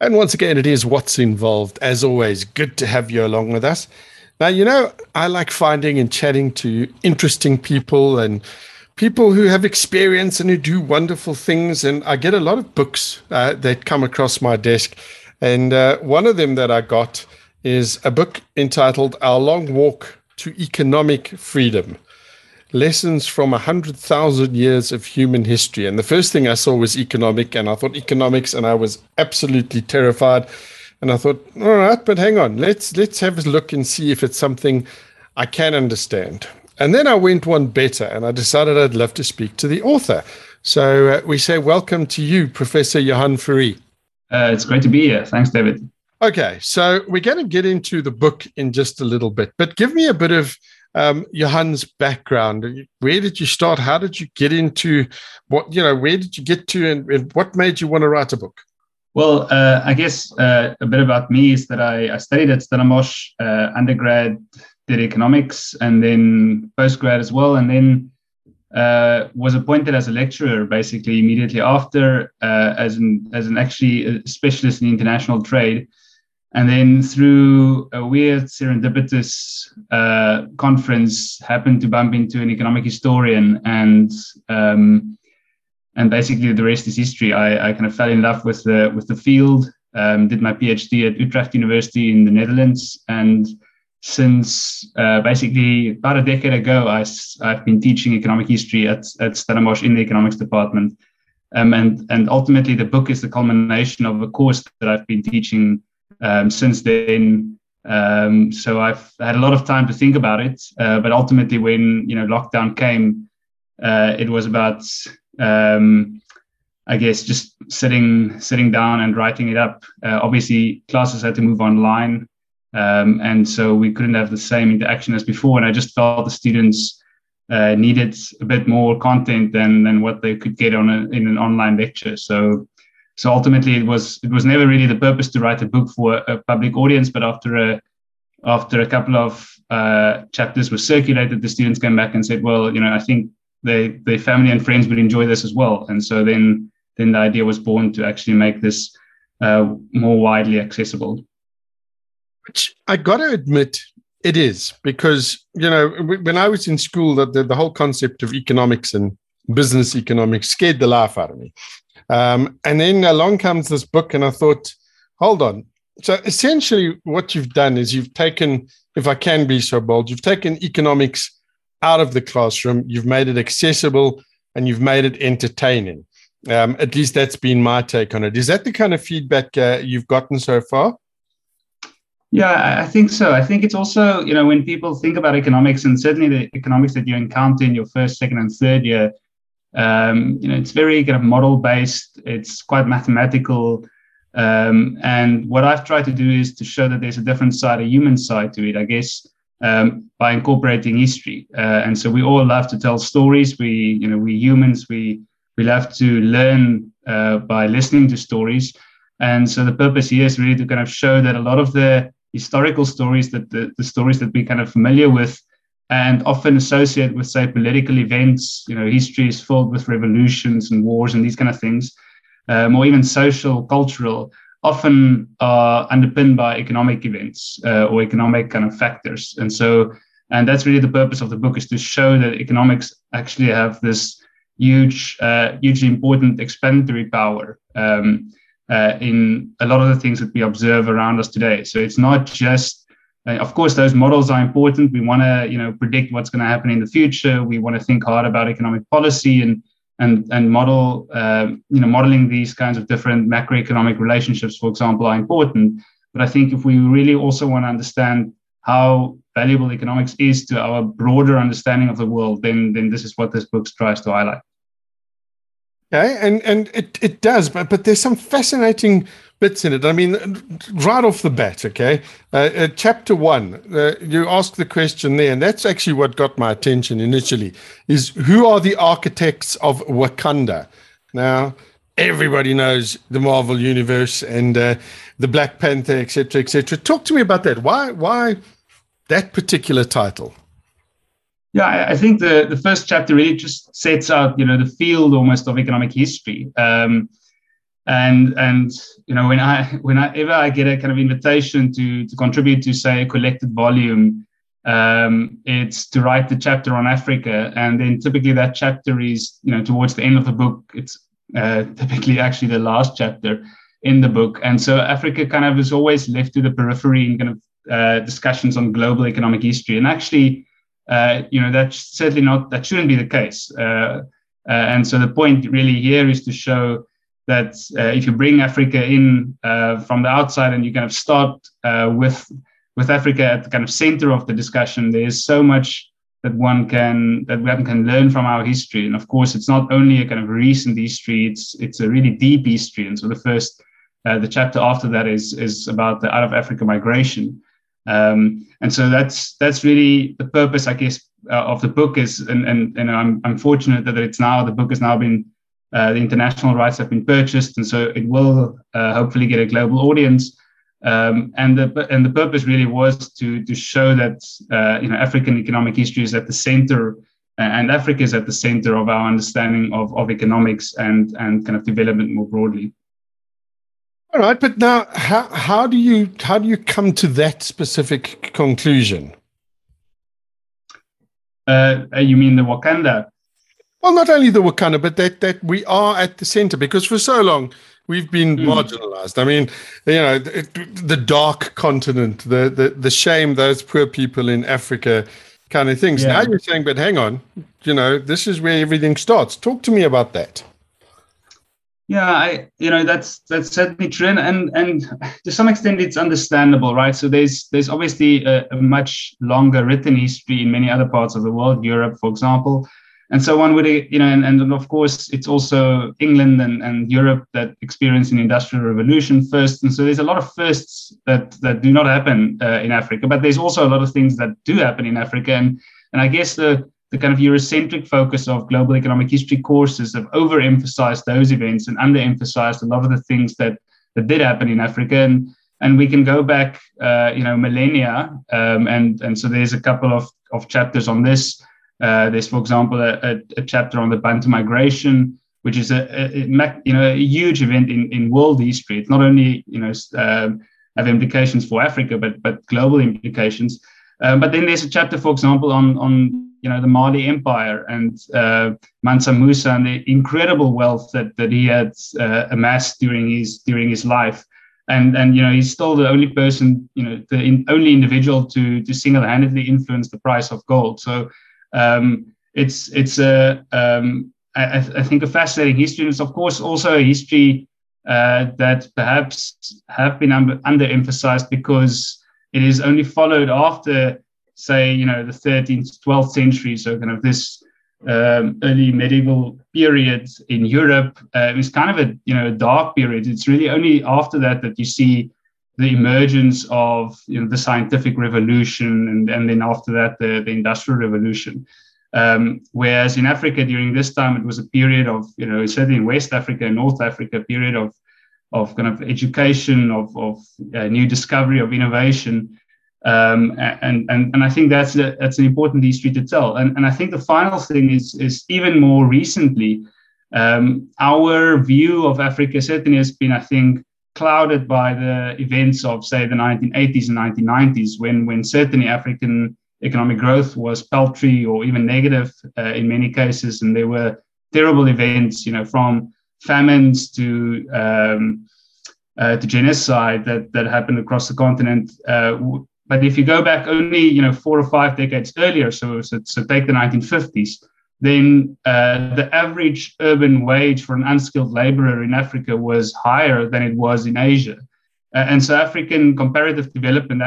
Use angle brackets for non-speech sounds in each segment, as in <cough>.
And once again, it is what's involved. As always, good to have you along with us. Now, you know, I like finding and chatting to interesting people and people who have experience and who do wonderful things. And I get a lot of books uh, that come across my desk. And uh, one of them that I got is a book entitled Our Long Walk to Economic Freedom lessons from 100,000 years of human history. And the first thing I saw was economic, and I thought economics, and I was absolutely terrified. And I thought, all right, but hang on, let's let's have a look and see if it's something I can understand. And then I went one better, and I decided I'd love to speak to the author. So uh, we say welcome to you, Professor Johan Fourie. Uh, it's great to be here. Thanks, David. Okay, so we're going to get into the book in just a little bit, but give me a bit of um, Johan's background. Where did you start? How did you get into what, you know, where did you get to and, and what made you want to write a book? Well, uh, I guess uh, a bit about me is that I, I studied at Stellenbosch uh, undergrad, did economics, and then postgrad as well, and then uh, was appointed as a lecturer basically immediately after uh, as an as an actually specialist in international trade. And then through a weird serendipitous uh, conference, happened to bump into an economic historian, and um, and basically the rest is history. I, I kind of fell in love with the with the field. Um, did my PhD at Utrecht University in the Netherlands, and since uh, basically about a decade ago, I, I've been teaching economic history at, at Stellenbosch in the economics department. Um, and, and ultimately, the book is the culmination of a course that I've been teaching um, since then. Um, so I've had a lot of time to think about it. Uh, but ultimately, when you know lockdown came, uh, it was about um, I guess just sitting sitting down and writing it up. Uh, obviously, classes had to move online, um, and so we couldn't have the same interaction as before. And I just felt the students uh, needed a bit more content than than what they could get on a, in an online lecture. So so ultimately it was it was never really the purpose to write a book for a, public audience but after a after a couple of uh, chapters were circulated the students came back and said well you know i think they their family and friends would enjoy this as well. And so then then the idea was born to actually make this uh, more widely accessible. Which i got to admit it is because you know when i was in school the, the, the whole concept of economics and business economics scared the life out of me um, and then along comes this book, and I thought, hold on. So essentially, what you've done is you've taken, if I can be so bold, you've taken economics out of the classroom, you've made it accessible, and you've made it entertaining. Um, at least that's been my take on it. Is that the kind of feedback uh, you've gotten so far? Yeah, I think so. I think it's also, you know, when people think about economics and certainly the economics that you encounter in your first, second, and third year, um, you know, it's very kind of model based. It's quite mathematical. Um, and what I've tried to do is to show that there's a different side, a human side to it, I guess, um, by incorporating history. Uh, and so we all love to tell stories. We, you know, we humans, we we love to learn uh, by listening to stories. And so the purpose here is really to kind of show that a lot of the historical stories that the, the stories that we kind of familiar with and often associated with, say, political events. You know, history is filled with revolutions and wars and these kind of things, um, or even social, cultural, often are underpinned by economic events uh, or economic kind of factors. And so, and that's really the purpose of the book is to show that economics actually have this huge, uh, hugely important explanatory power. Um, uh, in a lot of the things that we observe around us today. So it's not just uh, of course, those models are important. We want to, you know, predict what's going to happen in the future. We want to think hard about economic policy and and and model, uh, you know, modeling these kinds of different macroeconomic relationships, for example, are important. But I think if we really also want to understand how valuable economics is to our broader understanding of the world, then then this is what this book tries to highlight. Okay, and and it, it does, but but there's some fascinating bits in it. I mean, right off the bat, okay. Uh, uh, chapter one, uh, you ask the question there, and that's actually what got my attention initially. Is who are the architects of Wakanda? Now, everybody knows the Marvel universe and uh, the Black Panther, etc., etc. Talk to me about that. Why, why that particular title? Yeah, I think the the first chapter really just sets out, you know, the field almost of economic history. Um, and and you know when I whenever I get a kind of invitation to to contribute to say a collected volume, um, it's to write the chapter on Africa, and then typically that chapter is you know towards the end of the book. It's uh, typically actually the last chapter in the book, and so Africa kind of is always left to the periphery in kind of uh, discussions on global economic history, and actually. Uh, you know that's certainly not that shouldn't be the case uh, uh, and so the point really here is to show that uh, if you bring Africa in uh, from the outside and you kind of start uh, with with Africa at the kind of center of the discussion, there is so much that one can that one can learn from our history. And of course, it's not only a kind of recent history; it's it's a really deep history. And so the first uh, the chapter after that is is about the out of Africa migration. Um, and so that's that's really the purpose, I guess, uh, of the book is, and, and, and I'm, I'm fortunate that it's now, the book has now been, the international rights have been purchased. And so it will uh, hopefully get a global audience. Um, and the and the purpose really was to to show that uh, you know African economic history is at the center, and Africa is at the center of our understanding of, of economics and and kind of development more broadly. All right, but now how how do you how do you come to that specific conclusion? Uh, uh, you mean the Wakanda? Well, not only the Wakanda, but that that we are at the center because for so long we've been mm. marginalized. I mean, you know, the, the dark continent, the, the the shame those poor people in Africa, kind of things. Yeah. Now you're saying, but hang on, you know, this is where everything starts. Talk to me about that. Yeah, I you know that's that's certainly true, and and, and to some extent it's understandable, right? So there's there's obviously a, a, much longer written history in many other parts of the world, Europe, for example, and so one would you know, and, and of course it's also England and, and Europe that experienced an industrial revolution first, and so there's a lot of firsts that that do not happen uh, in Africa, but there's also a lot of things that do happen in Africa, and and I guess the the kind of Eurocentric focus of global economic history courses have overemphasized those events and underemphasized a lot of the things that, that did happen in Africa. And, and we can go back, uh, you know, millennia. Um, and, and so there's a couple of, of chapters on this. Uh, there's, for example, a, a, a, chapter on the Bantu migration, which is a, a, you know a huge event in, in world history. It's not only you know uh, have implications for Africa, but but global implications. Um, but then there's a chapter, for example, on on you know the Mali Empire and uh, Mansa Musa and the incredible wealth that that he had uh, amassed during his during his life, and and you know he's still the only person you know the in, only individual to to single handedly influence the price of gold. So um, it's it's a um, I, I, think a fascinating history, and it's of course also a history uh, that perhaps have been under, underemphasized because it is only followed after say, you know, the 13th, 12th century, so kind of this um, early medieval period in Europe, uh, it was kind of a, you know, a dark period. It's really only after that that you see the emergence of you know, the scientific revolution and, and then after that, the, the industrial revolution. Um, whereas in Africa during this time, it was a period of, you know, certainly in West Africa and North Africa, a period of, of kind of education, of, of uh, new discovery, of innovation. Um, and, and, and I think that's, a, that's an important history to tell. And, and I think the final thing is, is even more recently, um, our view of Africa certainly has been, I think, clouded by the events of, say, the 1980s and 1990s, when, when certainly African economic growth was paltry or even negative uh, in many cases. And there were terrible events, you know, from famines to um, uh, to genocide that that happened across the continent. Uh, but if you go back only, you know, four or five decades earlier, so so, so take the 1950s, then uh, the average urban wage for an unskilled laborer in Africa was higher than it was in Asia. Uh, and so African comparative development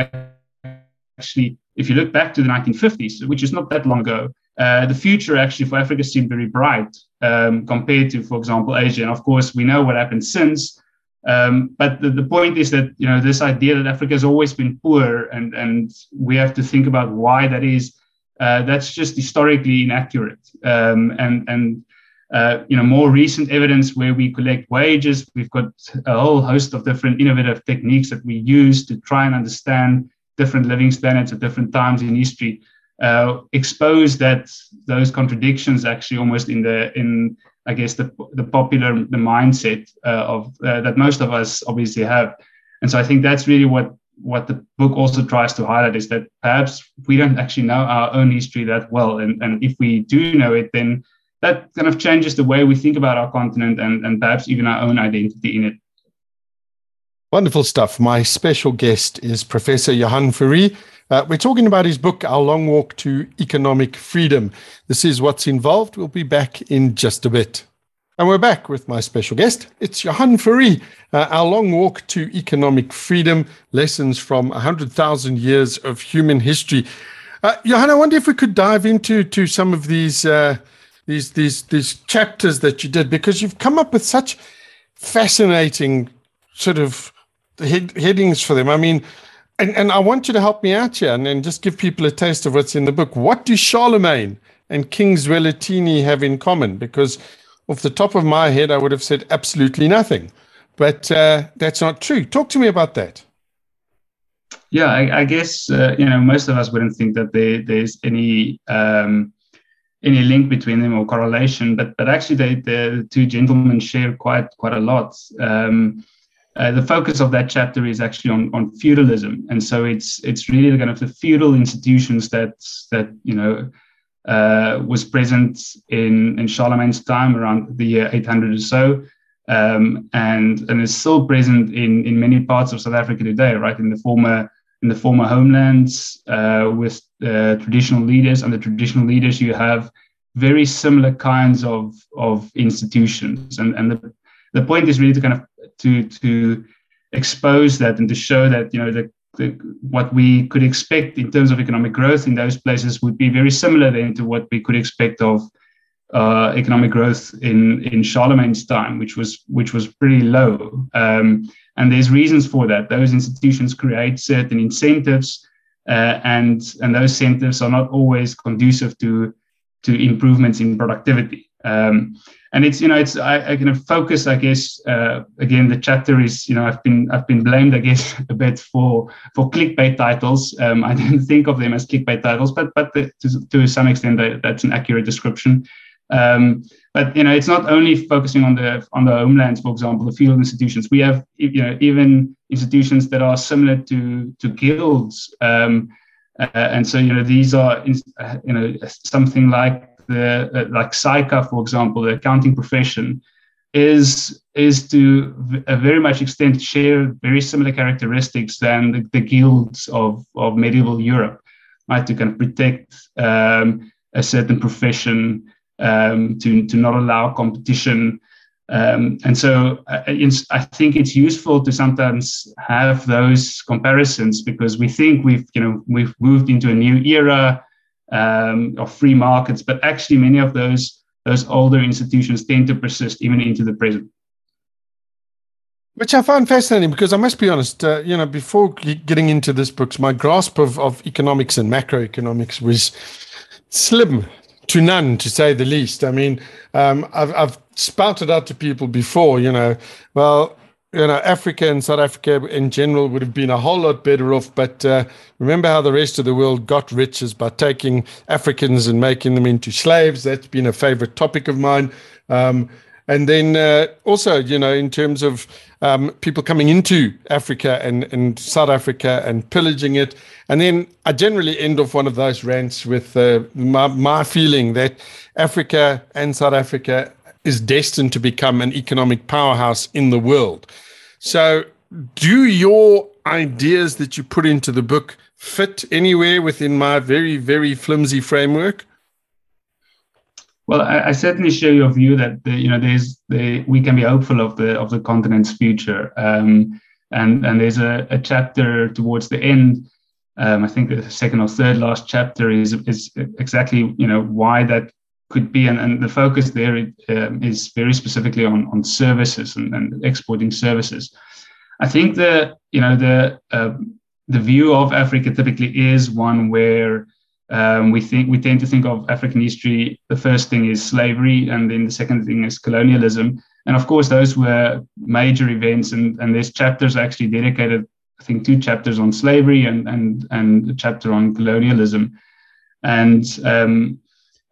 actually, if you look back to the 1950s, which is not that long ago, uh, the future actually for Africa seemed very bright um, compared to, for example, Asia. And of course, we know what happened since. Um, but the, the point is that you know this idea that Africa has always been poor, and and we have to think about why that is. Uh, that's just historically inaccurate. Um, and and uh, you know more recent evidence where we collect wages. We've got a whole host of different innovative techniques that we use to try and understand different living standards at different times in history. Uh, expose that those contradictions actually almost in the in I guess the the popular the mindset uh, of uh, that most of us obviously have, and so I think that's really what what the book also tries to highlight is that perhaps we don't actually know our own history that well, and and if we do know it, then that kind of changes the way we think about our continent and and perhaps even our own identity in it. Wonderful stuff. My special guest is Professor Johan Fourie. Uh, we're talking about his book, Our Long Walk to Economic Freedom. This is what's involved. We'll be back in just a bit. And we're back with my special guest. It's Johan Fourie, uh, Our Long Walk to Economic Freedom Lessons from 100,000 Years of Human History. Uh, Johan, I wonder if we could dive into to some of these, uh, these, these, these chapters that you did, because you've come up with such fascinating sort of head, headings for them. I mean, and, and I want you to help me out here and, and just give people a taste of what's in the book. What do Charlemagne and King Zwelithini have in common? Because off the top of my head, I would have said absolutely nothing. But uh, that's not true. Talk to me about that. Yeah, I, I guess uh, you know most of us wouldn't think that there, there's any um, any link between them or correlation, but but actually they, the two gentlemen share quite quite a lot. Um, uh, the focus of that chapter is actually on, on feudalism, and so it's it's really kind of the feudal institutions that that you know uh, was present in in Charlemagne's time around the year 800 or so, um, and and is still present in in many parts of South Africa today, right? In the former in the former homelands uh, with uh, traditional leaders. and the traditional leaders, you have very similar kinds of of institutions, and and the the point is really to kind of to to expose that and to show that you know the, the, what we could expect in terms of economic growth in those places would be very similar then to what we could expect of uh, economic growth in in Charlemagne's time, which was which was pretty low. Um, and there's reasons for that. Those institutions create certain incentives, uh, and and those incentives are not always conducive to to improvements in productivity. Um, and it's you know it's I, I kind of focus I guess uh, again the chapter is you know I've been I've been blamed I guess <laughs> a bit for for clickbait titles. Um, I didn't <laughs> think of them as clickbait titles, but but the, to, to some extent that's an accurate description. Um, but you know it's not only focusing on the on the homelands, for example, the feudal institutions. We have you know even institutions that are similar to to guilds. Um, uh, and so you know these are you know something like the uh, like SAICA, for example, the accounting profession, is is to a very much extent share very similar characteristics than the, the guilds of, of medieval Europe, right? To kind of protect um, a certain profession, um, to to not allow competition. Um, and so uh, I think it's useful to sometimes have those comparisons because we think we've, you know, we've moved into a new era um, of free markets, but actually many of those those older institutions tend to persist even into the present. Which I find fascinating because I must be honest, uh, you know, before getting into this book, my grasp of, of economics and macroeconomics was slim to none, to say the least. I mean, um, I've, I've spouted out to people before, you know, well, you know, Africa and South Africa in general would have been a whole lot better off. But uh, remember how the rest of the world got riches by taking Africans and making them into slaves. That's been a favorite topic of mine. Um, and then uh, also, you know, in terms of um, people coming into Africa and, and South Africa and pillaging it. And then I generally end off one of those rants with uh, my, my feeling that Africa and South Africa is destined to become an economic powerhouse in the world. So, do your ideas that you put into the book fit anywhere within my very, very flimsy framework? Well, I, I certainly share your view that the, you know there's the, we can be hopeful of the of the continent's future, um, and and there's a, a chapter towards the end. Um, I think the second or third last chapter is is exactly you know why that could be, and, and the focus there um, is very specifically on, on services and, and exporting services. I think the you know the uh, the view of Africa typically is one where um, we think we tend to think of African history. The first thing is slavery, and then the second thing is colonialism. And of course, those were major events, and, and there's chapters actually dedicated. I think two chapters on slavery and and and a chapter on colonialism. And um,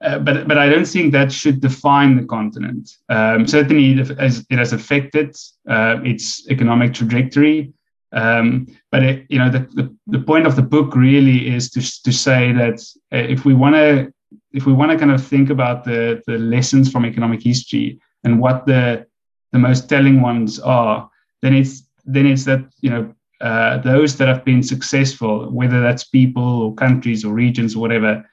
uh, but but I don't think that should define the continent. Um, certainly, it has, it has affected uh, its economic trajectory. Um, but it, you know, the, the, the point of the book really is to to say that uh, if we want to if we want to kind of think about the the lessons from economic history and what the the most telling ones are, then it's then it's that you know uh, those that have been successful, whether that's people or countries or regions or whatever,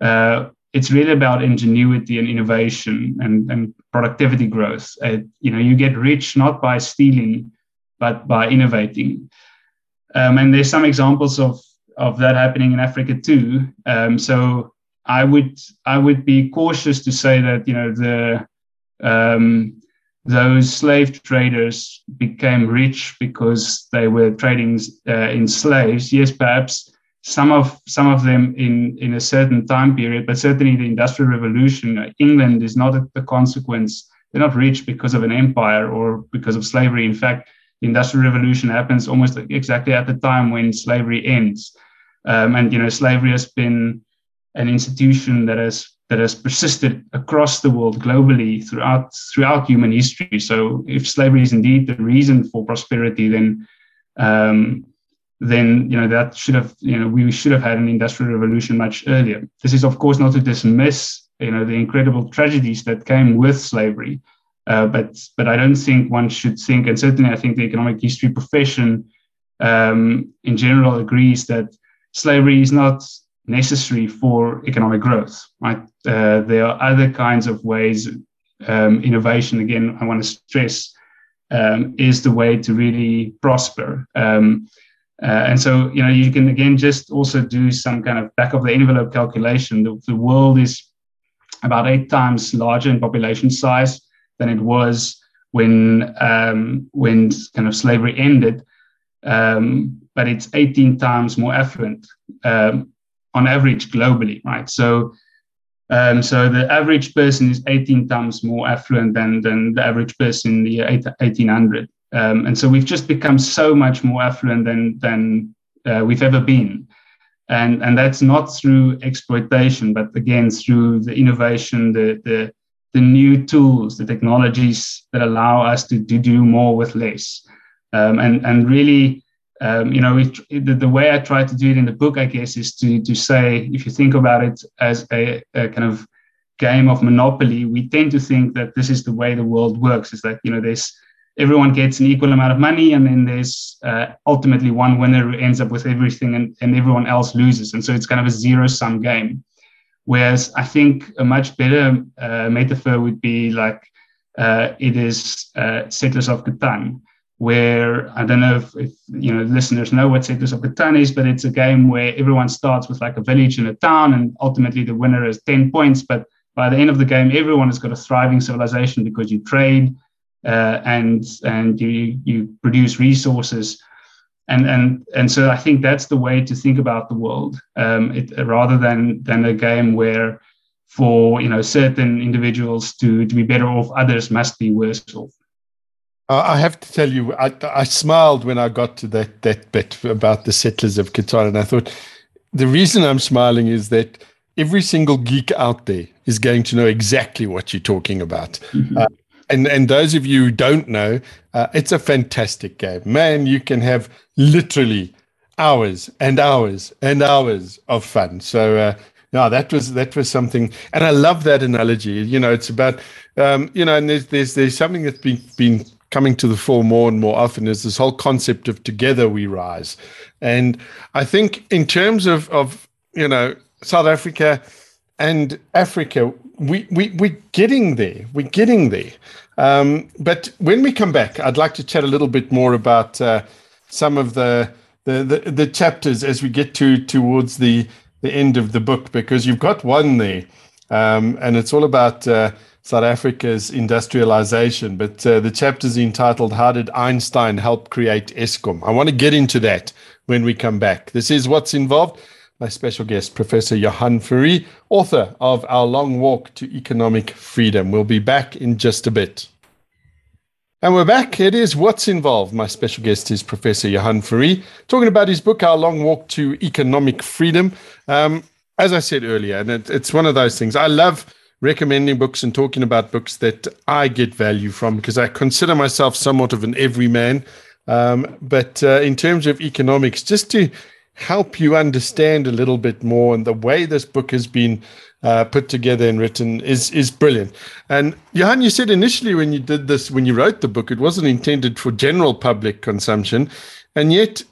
uh, it's really about ingenuity and innovation and, and productivity growth. Uh, you know, you get rich not by stealing, but by innovating. Um, and there's some examples of of that happening in Africa too. Um, so I would I would be cautious to say that you know the um, those slave traders became rich because they were trading uh, in slaves. Yes, perhaps some of some of them in in a certain time period, but certainly the Industrial Revolution, uh, England is not the consequence. They're not rich because of an empire or because of slavery. In fact, the Industrial Revolution happens almost exactly at the time when slavery ends, um, and you know slavery has been an institution that has that has persisted across the world globally throughout throughout human history. So, if slavery is indeed the reason for prosperity, then um, then you know that should have you know we should have had an industrial revolution much earlier. This is of course not to dismiss you know the incredible tragedies that came with slavery, uh, but but I don't think one should think, and certainly I think the economic history profession um, in general agrees that slavery is not necessary for economic growth. Right? Uh, there are other kinds of ways. Um, innovation, again, I want to stress, um, is the way to really prosper. Um, uh, and so, you know, you can again just also do some kind of back of the envelope calculation. The, the world is about eight times larger in population size than it was when um, when kind of slavery ended, um, but it's 18 times more affluent. Um, on average globally, right? So, um, so the average person is 18 times more affluent than, than the average person in the year 1800. Um, and so we've just become so much more affluent than, than uh, we've ever been. And, and that's not through exploitation, but again, through the innovation, the, the, the new tools, the technologies that allow us to, to do more with less. Um, and, and really, um, you know, the, the, way I try to do it in the book, I guess, is to to say, if you think about it as a, a, kind of game of monopoly, we tend to think that this is the way the world works. Is that you know, there's everyone gets an equal amount of money, and then there's uh, ultimately one winner who ends up with everything, and, and everyone else loses, and so it's kind of a zero sum game. Whereas I think a much better uh, metaphor would be like uh, it is uh, Settlers of Catan where I don't know if, if, you know listeners know what Settlers of Catan is, but it's a game where everyone starts with like a village and a town, and ultimately the winner is 10 points. But by the end of the game, everyone has got a thriving civilization because you trade uh, and and you you produce resources. And, and and so I think that's the way to think about the world, um, it, rather than than a game where, for you know certain individuals to to be better off, others must be worse off. I have to tell you, I, I, smiled when I got to that that bit about the settlers of Catan, and I thought the reason I'm smiling is that every single geek out there is going to know exactly what you're talking about. Mm-hmm. Uh, and and those of you who don't know, uh, it's a fantastic game, man. You can have literally hours and hours and hours of fun. So. Uh, no, that was that was something, and I love that analogy. You know, it's about, um, you know, and there's there's there's something that's been been coming to the fore more and more often is this whole concept of together we rise. And I think in terms of, of you know, South Africa and Africa, we, we, we're getting there. We're getting there. Um, but when we come back, I'd like to chat a little bit more about uh, some of the, the, the, the chapters as we get to towards the, the end of the book, because you've got one there. Um, and it's all about uh, South Africa's industrialization, but uh, the chapter is entitled How Did Einstein Help Create Eskom? I want to get into that when we come back. This is what's involved. My special guest, Professor Johan Fourie, author of Our Long Walk to Economic Freedom. We'll be back in just a bit. And we're back. It is What's Involved. My special guest is Professor Johan Fourie, talking about his book, Our Long Walk to Economic Freedom. Um, as I said earlier, and it, it's one of those things. I love recommending books and talking about books that I get value from because I consider myself somewhat of an everyman. Um, but uh, in terms of economics, just to help you understand a little bit more, and the way this book has been uh, put together and written is is brilliant. And Johan, you said initially when you did this, when you wrote the book, it wasn't intended for general public consumption, and yet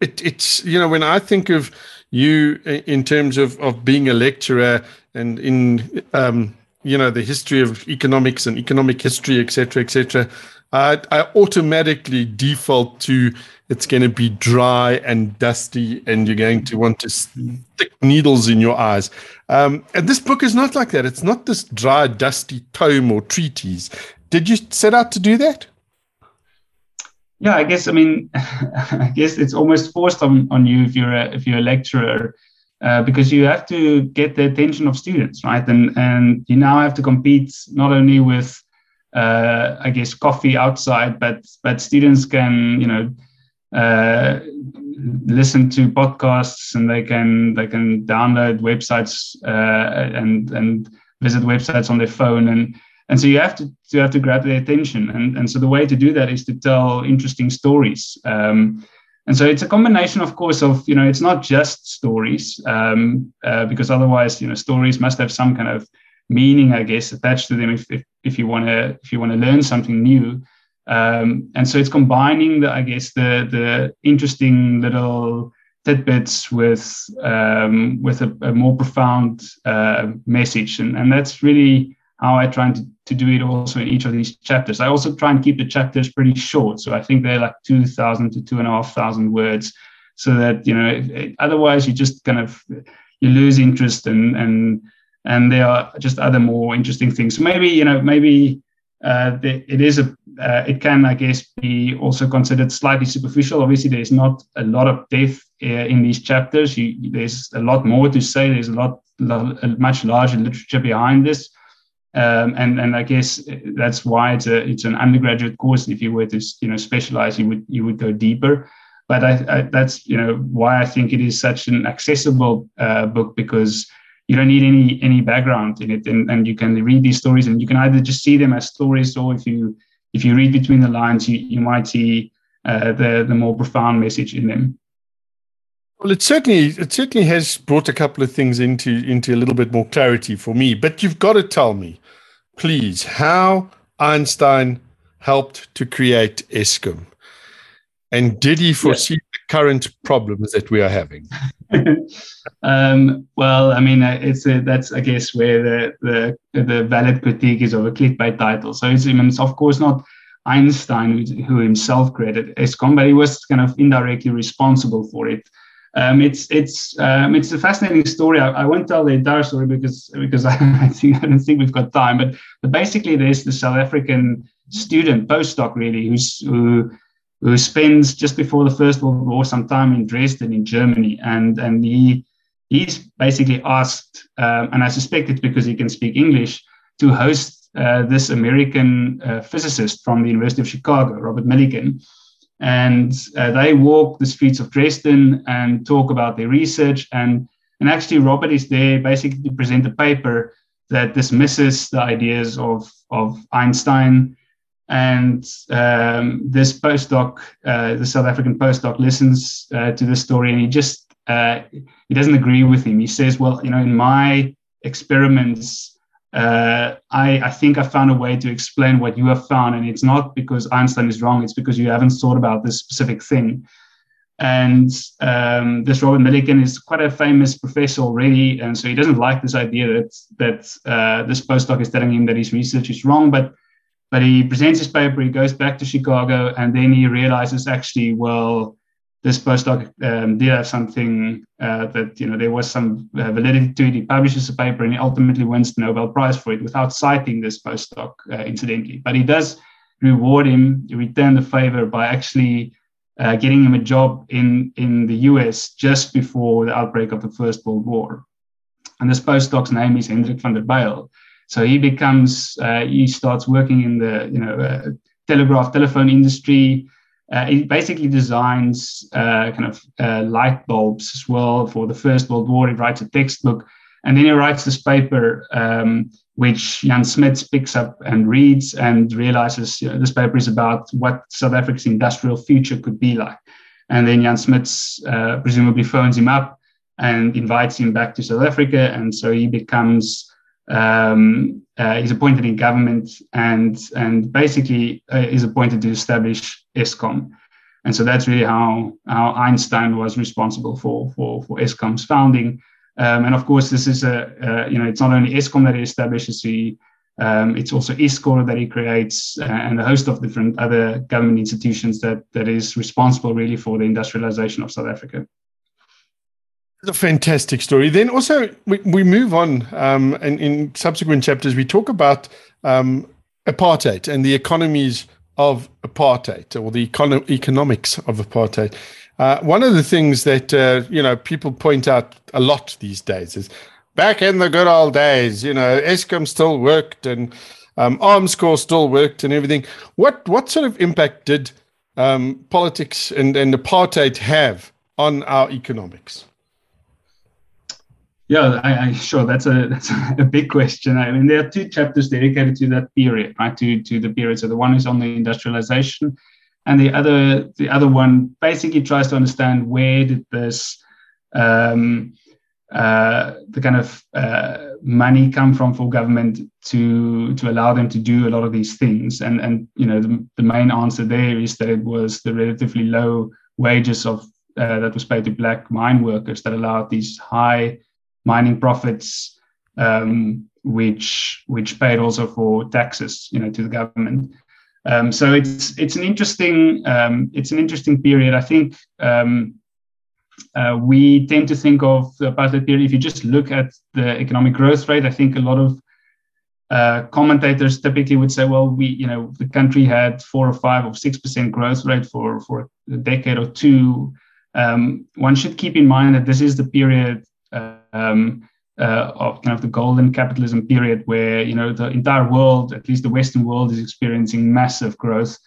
it, it's you know when I think of you in terms of of being a lecturer and in um, you know the history of economics and economic history, etc., etc. I, I automatically default to it's going to be dry and dusty, and you're going to want to stick needles in your eyes. Um, and this book is not like that. It's not this dry, dusty tome or treatise. Did you set out to do that? Yeah, I guess. I mean, <laughs> I guess it's almost forced on, on you if you're a, if you're a lecturer. Uh, because you have to get the attention of students, right? And and you now have to compete not only with, uh, I guess, coffee outside, but but students can you know uh, listen to podcasts and they can they can download websites uh, and and visit websites on their phone. And and so you have to, to have to grab their attention. And and so the way to do that is to tell interesting stories. Um, and so it's a combination of course of you know it's not just stories um, uh, because otherwise you know stories must have some kind of meaning i guess attached to them if if, if you want to if you want to learn something new um, and so it's combining the, I guess, the the interesting little tidbits with um, with a, a, more profound uh, message, and and that's really how I try to, to do it also in each of these chapters. I also try and keep the chapters pretty short, so I think they're like two thousand to two and a half thousand words, so that you know it, otherwise you just kind of you lose interest and and and there are just other more interesting things. So maybe you know maybe uh, it is a uh, it can I guess be also considered slightly superficial. Obviously, there's not a lot of depth uh, in these chapters. You, there's a lot more to say. There's a lot, a much larger literature behind this, um, and and I guess that's why it's a it's an undergraduate course. If you were to you know specialize, you would you would go deeper. But I, I that's you know why I think it is such an accessible uh, book because you don't need any any background in it and, and you can read these stories and you can either just see them as stories or if you if you read between the lines you, you might see uh, the the more profound message in them well it certainly it certainly has brought a couple of things into into a little bit more clarity for me but you've got to tell me please how einstein helped to create eskom and did he foresee yeah. Current problems that we are having? <laughs> um, well, I mean, uh, it's a, that's I guess where the, the the valid critique is of a clickbait title. So it's, I mean, it's of course not Einstein who himself created Eskom, but he was kind of indirectly responsible for it. Um, it's it's um, it's a fascinating story. I, I, won't tell the entire story because because I, <laughs> I think I don't think we've got time. But but basically, there's the South African student postdoc really who's who who spends just before the First World War some time in Dresden in Germany, and and he he's basically asked, um, and I suspect it's because he can speak English, to host uh, this American uh, physicist from the University of Chicago, Robert Millikan. And uh, they walk the streets of Dresden and talk about their research. And, and actually, Robert is there basically to present a paper that dismisses the ideas of, of Einstein and um, this postdoc, uh, the South African postdoc, listens uh, to this story and he just uh, he doesn't agree with him. He says, "Well, you know, in my experiments, uh, I, I think I found a way to explain what you have found, and it's not because Einstein is wrong. It's because you haven't thought about this specific thing." And um, this Robert Millikan is quite a famous professor already, and so he doesn't like this idea that that uh, this postdoc is telling him that his research is wrong, but but he presents his paper, he goes back to Chicago, and then he realizes actually, well, this postdoc um, did have something uh, that, you know, there was some uh, validity to it. He publishes a paper and he ultimately wins the Nobel Prize for it without citing this postdoc, uh, incidentally. But he does reward him, return the favor by actually uh, getting him a job in, in the US just before the outbreak of the First World War. And this postdoc's name is Hendrik van der Bijl. So he becomes, uh, he starts working in the, you know, uh, telegraph telephone industry. uh, he basically designs uh, kind of uh, light bulbs as well for the First World War. He writes a textbook, and then he writes this paper, um, which Jan Smuts picks up and reads and realizes you know, this paper is about what South Africa's industrial future could be like. And then Jan Smuts uh, presumably phones him up and invites him back to South Africa, and so he becomes um, uh, he's appointed in government and and basically uh, is appointed to establish Eskom. And so that's really how, how Einstein was responsible for, for, for Eskom's founding. Um, and of course, this is a, uh, you know, it's not only Eskom that he establishes, he, um, it's also ISCOR that he creates uh, and a host of different other government institutions that, that is responsible really for the industrialization of South Africa. It's a fantastic story. Then also we, we move on, um, and in subsequent chapters we talk about um, apartheid and the economies of apartheid or the econo- economics of apartheid. Uh, one of the things that uh, you know people point out a lot these days is back in the good old days, you know, Eskom still worked and um, corps still worked and everything. What what sort of impact did um, politics and, and apartheid have on our economics? Yeah, I, I, sure that's a <laughs> that's a big question. I mean, there are two chapters dedicated to that period, right? To to the period. So the one is on the industrialization, and the other the other one basically tries to understand where did this um, uh, the kind of uh, money come from for government to to allow them to do a lot of these things. And and you know the, the main answer there is that it was the relatively low wages of uh, that was paid to black mine workers that allowed these high mining profits, um, which which paid also for taxes, you know, to the government. Um, so it's it's an interesting um, it's an interesting period. I think um, uh, we tend to think of the apartheid period. If you just look at the economic growth rate, I think a lot of uh, commentators typically would say, well, we, you know, the country had four or five or six percent growth rate for for a decade or two. Um, one should keep in mind that this is the period um, uh, of kind of the golden capitalism period, where you know the entire world, at least the Western world, is experiencing massive growth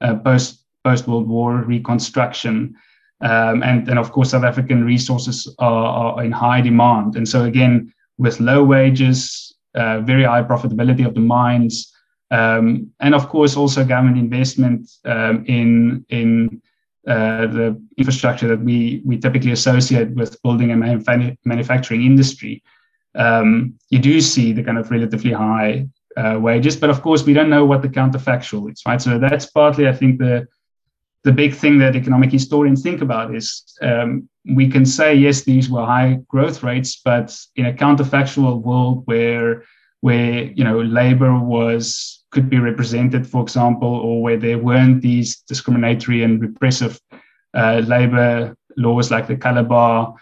uh, post post World War reconstruction, um, and and of course South African resources are, are, in high demand, and so again with low wages, uh, very high profitability of the mines. Um, and of course, also government investment um, in in uh, the infrastructure that we we typically associate with building a manuf- manufacturing industry, um, you do see the kind of relatively high uh, wages. But of course, we don't know what the counterfactual is, right? So that's partly, I think, the the big thing that economic historians think about is um, we can say yes, these were high growth rates, but in a counterfactual world where where you know labor was could be represented, for example, or where there weren't these discriminatory and repressive uh, labor laws like the color bar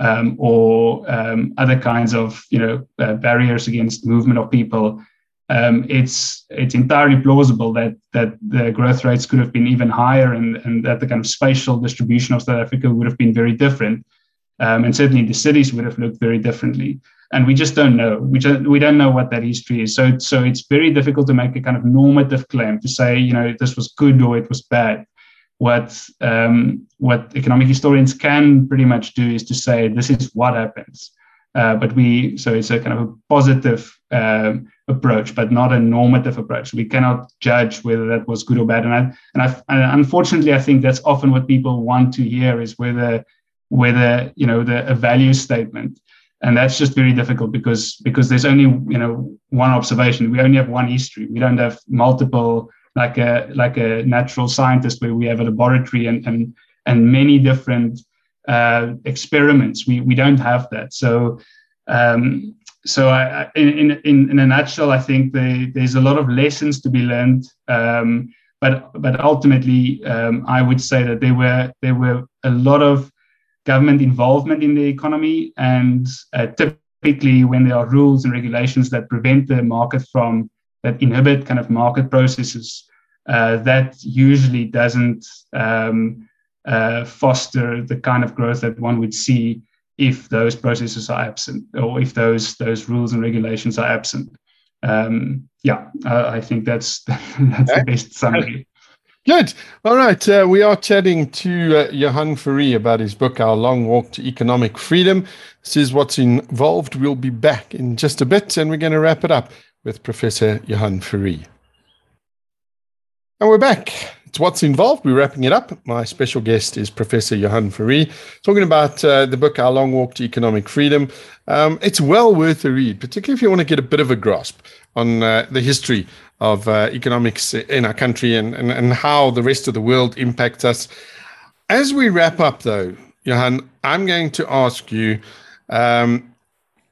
um, or um, other kinds of you know uh, barriers against movement of people. Um, it's it's entirely plausible that that the growth rates could have been even higher and, and that the kind of spatial distribution of South Africa would have been very different. Um, and certainly the cities would have looked very differently and we just don't know. We just, we don't know what that history is. So so it's very difficult to make a kind of normative claim to say you know this was good or it was bad. What um, what economic historians can pretty much do is to say this is what happens. Uh, but we so it's a kind of a positive um, approach, but not a normative approach. We cannot judge whether that was good or bad. And I, and, I, and unfortunately, I think that's often what people want to hear is whether whether you know the a value statement and that's just very difficult because because there's only you know one observation. We only have one history. We don't have multiple like a like a natural scientist where we have a laboratory and and and many different uh, experiments. We we don't have that. So um, so I, in, in in a nutshell i think the, there's a lot of lessons to be learned. Um, but but ultimately um, i would say that there were there were a lot of government involvement in the economy. And uh, typically, when there are rules and regulations that prevent the market from, that inhibit kind of market processes, uh, that usually doesn't um, uh, foster the kind of growth that one would see if those processes are absent or if those those rules and regulations are absent. Um, yeah, I think that's <laughs> that's the best summary Good. All right. Uh, we are chatting to uh, Johan Fourie about his book, Our Long Walk to Economic Freedom. This is what's involved. We'll be back in just a bit and we're going to wrap it up with Professor Johan Fourie. And we're back. It's what's involved. We're wrapping it up. My special guest is Professor Johan Fourie, talking about uh, the book Our Long Walk to Economic Freedom. Um, it's well worth a read, particularly if you want to get a bit of a grasp on uh, the history of uh, economics in our country and, and, and how the rest of the world impacts us. As we wrap up, though, Johan, I'm going to ask you, um,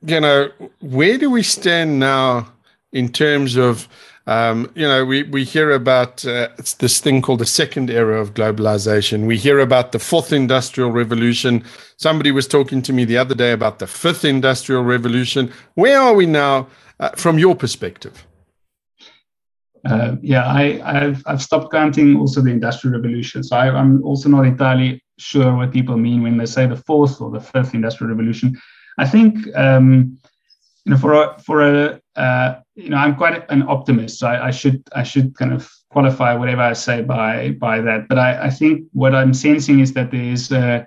you know, where do we stand now in terms of, um, you know, we, we hear about uh, this thing called the second era of globalization. We hear about the fourth industrial revolution. Somebody was talking to me the other day about the fifth industrial revolution. Where are we now uh, from your perspective? uh, yeah, I, have I've stopped counting also the industrial revolution. So I, am also not entirely sure what people mean when they say the fourth or the fifth industrial revolution. I think um, you know for a for a uh, you know I'm quite an optimist, so I, I, should I should kind of qualify whatever I say by by that. But I, I think what I'm sensing is that there is a,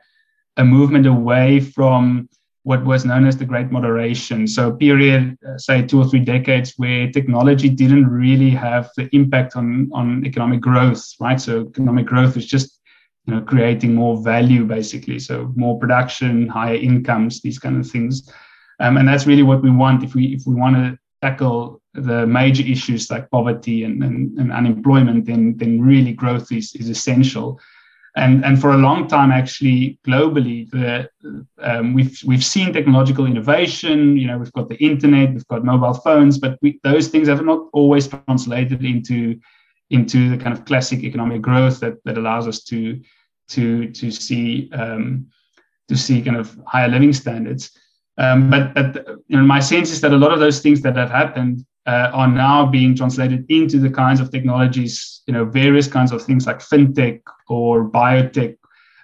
a movement away from what was known as the Great Moderation. So, a period, uh, say, two or three decades, where technology didn't really have the impact on, on economic growth, right? So, economic growth is just you know, creating more value, basically. So, more production, higher incomes, these kind of things. Um, and that's really what we want if we if we want to tackle the major issues like poverty and, and, and unemployment, then then really growth is, is essential and and for a long time actually globally the, um, we've we've seen technological innovation. You know we've got the internet we've got mobile phones but we, those things have not always translated into into the kind of classic economic growth that that allows us to to to see um, to see kind of higher living standards. Um, but but you know my sense is that a lot of those things that have happened uh, are now being translated into the kinds of technologies, you know, various kinds of things like fintech or biotech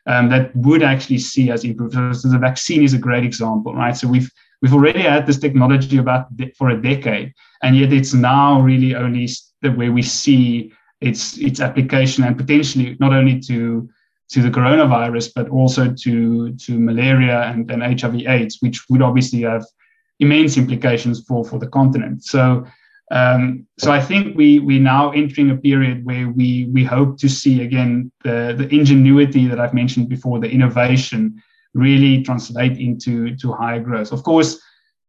um, that would actually see us improve. So the vaccine is a great example, right? So we've we've already had this technology about de- for a decade, and yet it's now really only the way we see its its application and potentially not only to to the coronavirus, but also to to malaria and, and HIV/AIDS, which would obviously have immense implications for, for the continent. So, um, so I think we we now entering a period where we we hope to see again the the ingenuity that I've mentioned before, the innovation, really translate into to higher growth. Of course,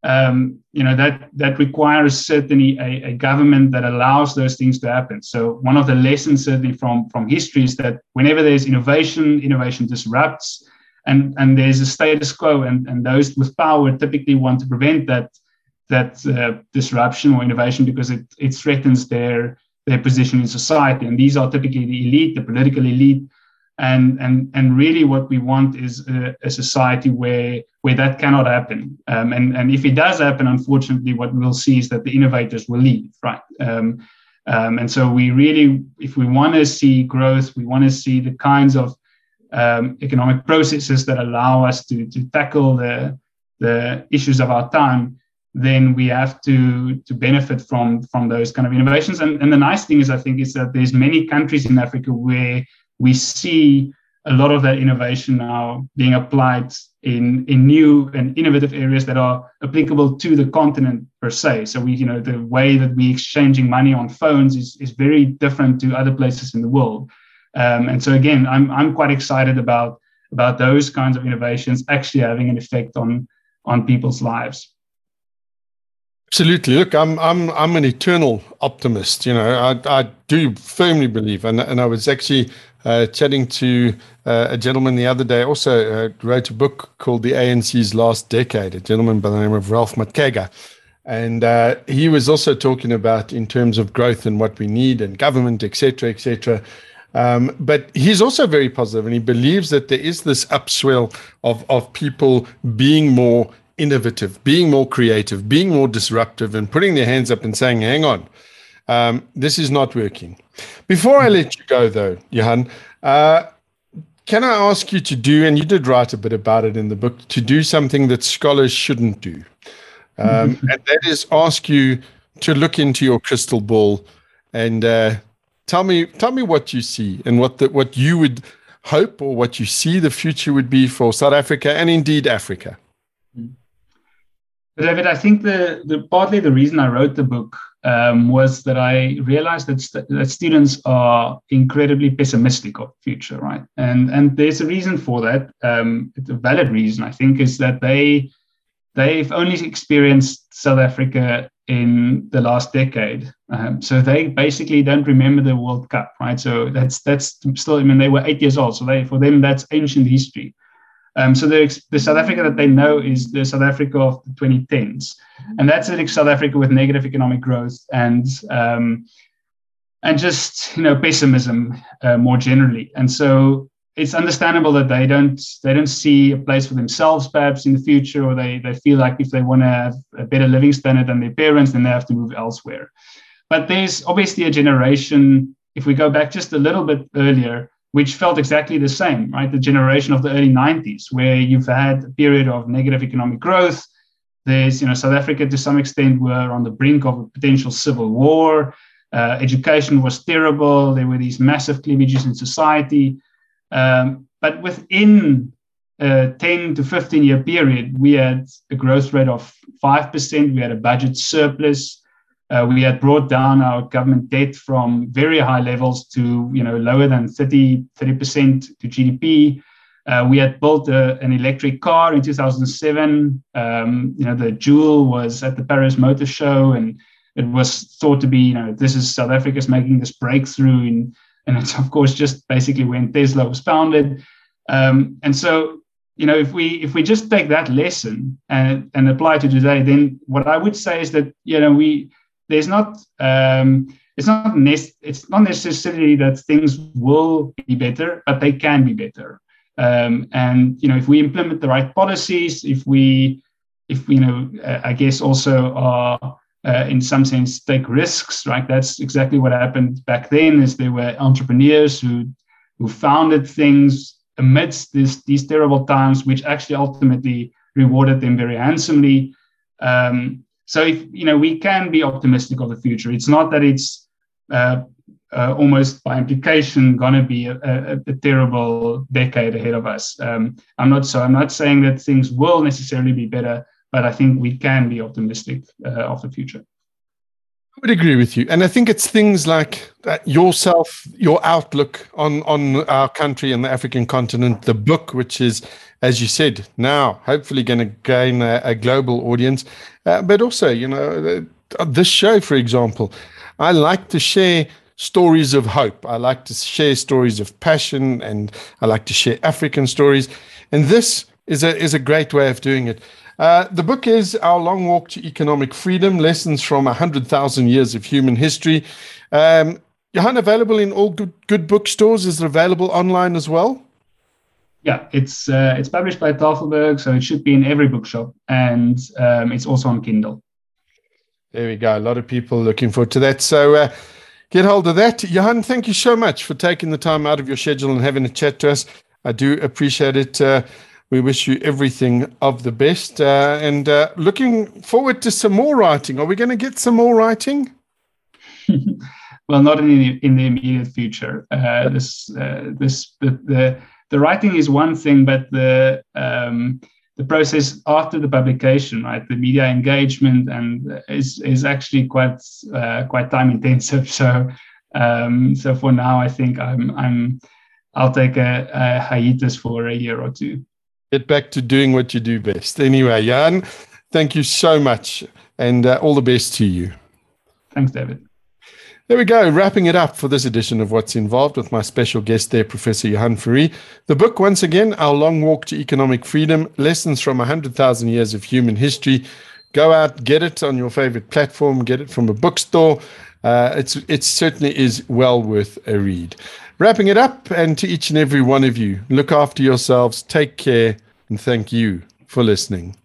um, you know that that requires certainly a, a, government that allows those things to happen. So one of the lessons certainly from from history is that whenever there's innovation, innovation disrupts and and there's a status quo, and and those with power typically want to prevent that that uh, disruption or innovation because it it threatens their their position in society, and these are typically the elite, the political elite, and and and really what we want is a, a society where where that cannot happen. Um, and and if it does happen unfortunately what we'll see is that the innovators will leave right? Um, um, and so we really if we want to see growth we want to see the kinds of um, economic processes that allow us to, to tackle the, the issues of our time, then we have to, to benefit from, from those kind of innovations. And, and the nice thing is, I think, is that there's many countries in Africa where we see a lot of that innovation now being applied in, in new and innovative areas that are applicable to the continent per se. So we, you know, the way that we exchanging money on phones is, is very different to other places in the world. Um, and so again, I'm I'm quite excited about about those kinds of innovations actually having an effect on on people's lives. Absolutely. Look, I'm I'm I'm an eternal optimist. You know, I I do firmly believe, and and I was actually uh, chatting to uh, a gentleman the other day. Also uh, wrote a book called "The ANC's Last Decade." A gentleman by the name of Ralph Mathekga. And uh, he was also talking about in terms of growth and what we need and government, et cetera, et cetera. Um, but he's also very positive and he believes that there is this upswell of, of people being more innovative, being more creative, being more disruptive, and putting their hands up and saying, hang on, um, this is not working. Before I let you go, though, Johan, uh, can I ask you to do, and you did write a bit about it in the book, to do something that scholars shouldn't do? Um, <laughs> and that is ask you to look into your crystal ball and uh, tell me tell me what you see and what the, what you would hope or what you see the future would be for South Africa and indeed Africa. David, I think the, the partly the reason I wrote the book um, was that I realized that, st- that students are incredibly pessimistic of the future, right? And and there's a reason for that. Um, a valid reason, I think, is that they they've only experienced South Africa in the last decade, um, so they basically don't remember the World Cup, right? So that's that's still. I mean, they were eight years old, so they for them that's ancient history. Um, so the, the South Africa that they know is the South Africa of the 2010s, and that's a South Africa with negative economic growth and um, and just you know pessimism uh, more generally. And so it's understandable that they don't they don't see a place for themselves perhaps in the future, or they they feel like if they want to have a better living standard than their parents, then they have to move elsewhere. But there's obviously a generation. If we go back just a little bit earlier, which felt exactly the same, right? The generation of the early 90s, where you've had a period of negative economic growth. There's, you know, South Africa to some extent were on the brink of a potential civil war. Uh, education was terrible. There were these massive cleavages in society. Um, but within a 10 to 15 year period, we had a growth rate of 5%. We had a budget surplus. Uh, we had brought down our government debt from very high levels to you know lower than 30 percent to GDP. Uh, we had built a, an electric car in 2007. Um, you know the Joule was at the Paris Motor Show, and it was thought to be you know this is South Africa's making this breakthrough in, and it's of course just basically when Tesla was founded. Um, and so you know if we if we just take that lesson and and apply to today, then what I would say is that you know we there's not um, it's not nec- it's not necessarily that things will be better, but they can be better. Um, and you know, if we implement the right policies, if we if we, you know, uh, I guess also are uh, in some sense take risks, right? That's exactly what happened back then. Is there were entrepreneurs who who founded things amidst this, these terrible times, which actually ultimately rewarded them very handsomely. Um, so if you know, we can be optimistic of the future. It's not that it's uh, uh, almost by implication going to be a, a, a, terrible decade ahead of us. Um, I'm not so. I'm not saying that things will necessarily be better, but I think we can be optimistic uh, of the future. I would agree with you, and I think it's things like yourself, your outlook on on our country and the African continent, the book, which is, as you said, now hopefully going to gain a, a global audience, uh, but also, you know, this show, for example, I like to share stories of hope. I like to share stories of passion, and I like to share African stories, and this is a is a great way of doing it. Uh, the book is Our Long Walk to Economic Freedom Lessons from 100,000 Years of Human History. Um, Johan, available in all good, good bookstores. Is it available online as well? Yeah, it's uh, it's published by Tafelberg, so it should be in every bookshop, and um, it's also on Kindle. There we go. A lot of people looking forward to that. So uh, get hold of that. Johan, thank you so much for taking the time out of your schedule and having a chat to us. I do appreciate it. Uh, we wish you everything of the best uh, and uh, looking forward to some more writing. Are we going to get some more writing? <laughs> well, not in the, in the immediate future. Uh, this uh, this the, the, the writing is one thing, but the um, the process after the publication, right, the media engagement and is is actually quite uh, quite time intensive. <laughs> So um, so for now, I think I'm I'm I'll take a, a hiatus for a year or two get back to doing what you do best. Anyway, Jan, thank you so much and uh, all the best to you. Thanks, David. There we go, wrapping it up for this edition of What's Involved with my special guest there, Professor Johan Fourie. The book, once again, Our Long Walk to Economic Freedom Lessons from 100,000 Years of Human History. Go out, get it on your favorite platform, get it from a bookstore. Uh, it's, it certainly is well worth a read. Wrapping it up, and to each and every one of you, look after yourselves, take care, and thank you for listening.